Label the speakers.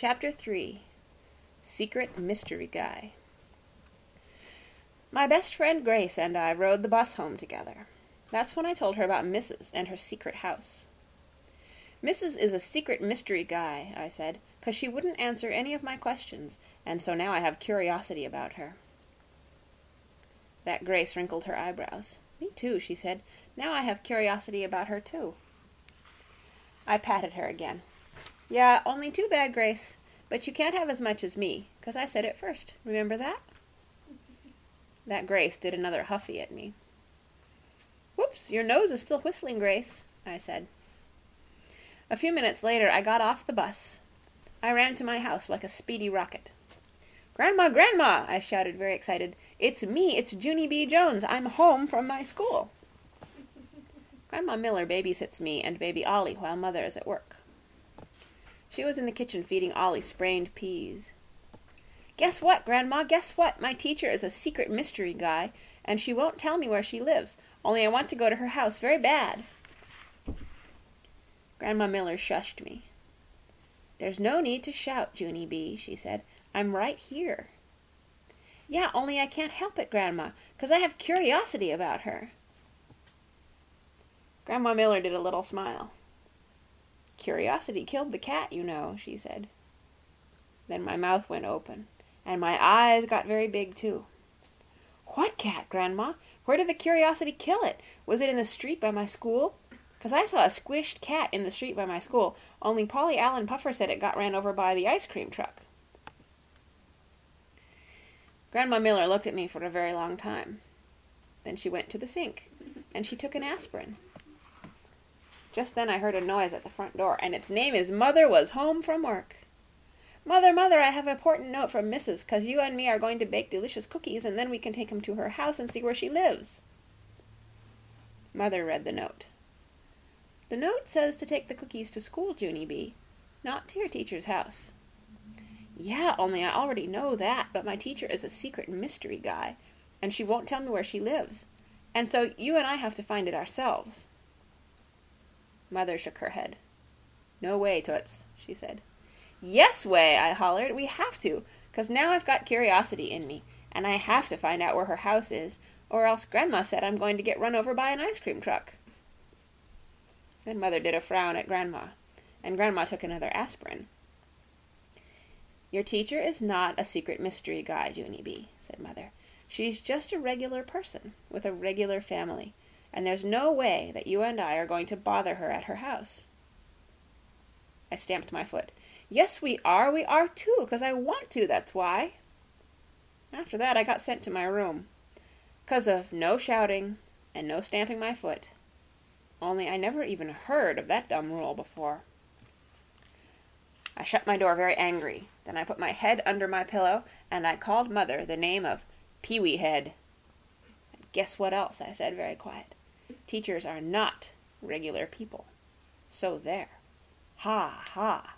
Speaker 1: Chapter 3 Secret Mystery Guy My best friend Grace and I rode the bus home together. That's when I told her about Mrs. and her secret house. Mrs. is a secret mystery guy, I said, because she wouldn't answer any of my questions, and so now I have curiosity about her. That Grace wrinkled her eyebrows. Me too, she said. Now I have curiosity about her too. I patted her again. Yeah, only too bad, Grace. But you can't have as much as me, 'cause I said it first. Remember that? That Grace did another huffy at me. Whoops, your nose is still whistling, Grace, I said. A few minutes later I got off the bus. I ran to my house like a speedy rocket. Grandma, Grandma! I shouted, very excited. It's me, it's Junie B. Jones. I'm home from my school. Grandma Miller babysits me and baby Ollie while Mother is at work. She was in the kitchen feeding Ollie sprained peas. Guess what, Grandma? Guess what? My teacher is a secret mystery guy, and she won't tell me where she lives. Only I want to go to her house very bad. Grandma Miller shushed me. There's no need to shout, Junie B., she said. I'm right here. Yeah, only I can't help it, Grandma, 'cause I have curiosity about her. Grandma Miller did a little smile. Curiosity killed the cat, you know, she said. Then my mouth went open, and my eyes got very big, too. What cat, Grandma? Where did the curiosity kill it? Was it in the street by my school? 'Cause I saw a squished cat in the street by my school, only Paulie Allen Puffer said it got ran over by the ice cream truck. Grandma Miller looked at me for a very long time. Then she went to the sink, and she took an aspirin. Just then I heard a noise at the front door, and its name is Mother was home from work. Mother, Mother, I have a important note from Missus, 'cause you and me are going to bake delicious cookies, and then we can take 'em to her house and see where she lives. Mother read the note. The note says to take the cookies to school, Junie B., not to your teacher's house. Yeah, only I already know that, but my teacher is a secret mystery guy, and she won't tell me where she lives, and so you and I have to find it ourselves. Mother shook her head. No way, Toots, she said. Yes way, I hollered. We have to, 'cause now I've got curiosity in me, and I have to find out where her house is, or else Grandma said I'm going to get run over by an ice cream truck. Then Mother did a frown at Grandma, and Grandma took another aspirin. Your teacher is not a secret mystery guy, Junie B., said Mother. She's just a regular person, with a regular family, and there's no way that you and I are going to bother her at her house. I stamped my foot. Yes, we are. We are, too, 'cause I want to, that's why. After that I got sent to my room. 'Cause of no shouting and no stamping my foot only I never even heard of that dumb rule before. I shut my door very angry. Then I put my head under my pillow, and I called Mother the name of Pee wee Head. Guess what else? I said very quiet. Teachers are not regular people. So there. Ha ha.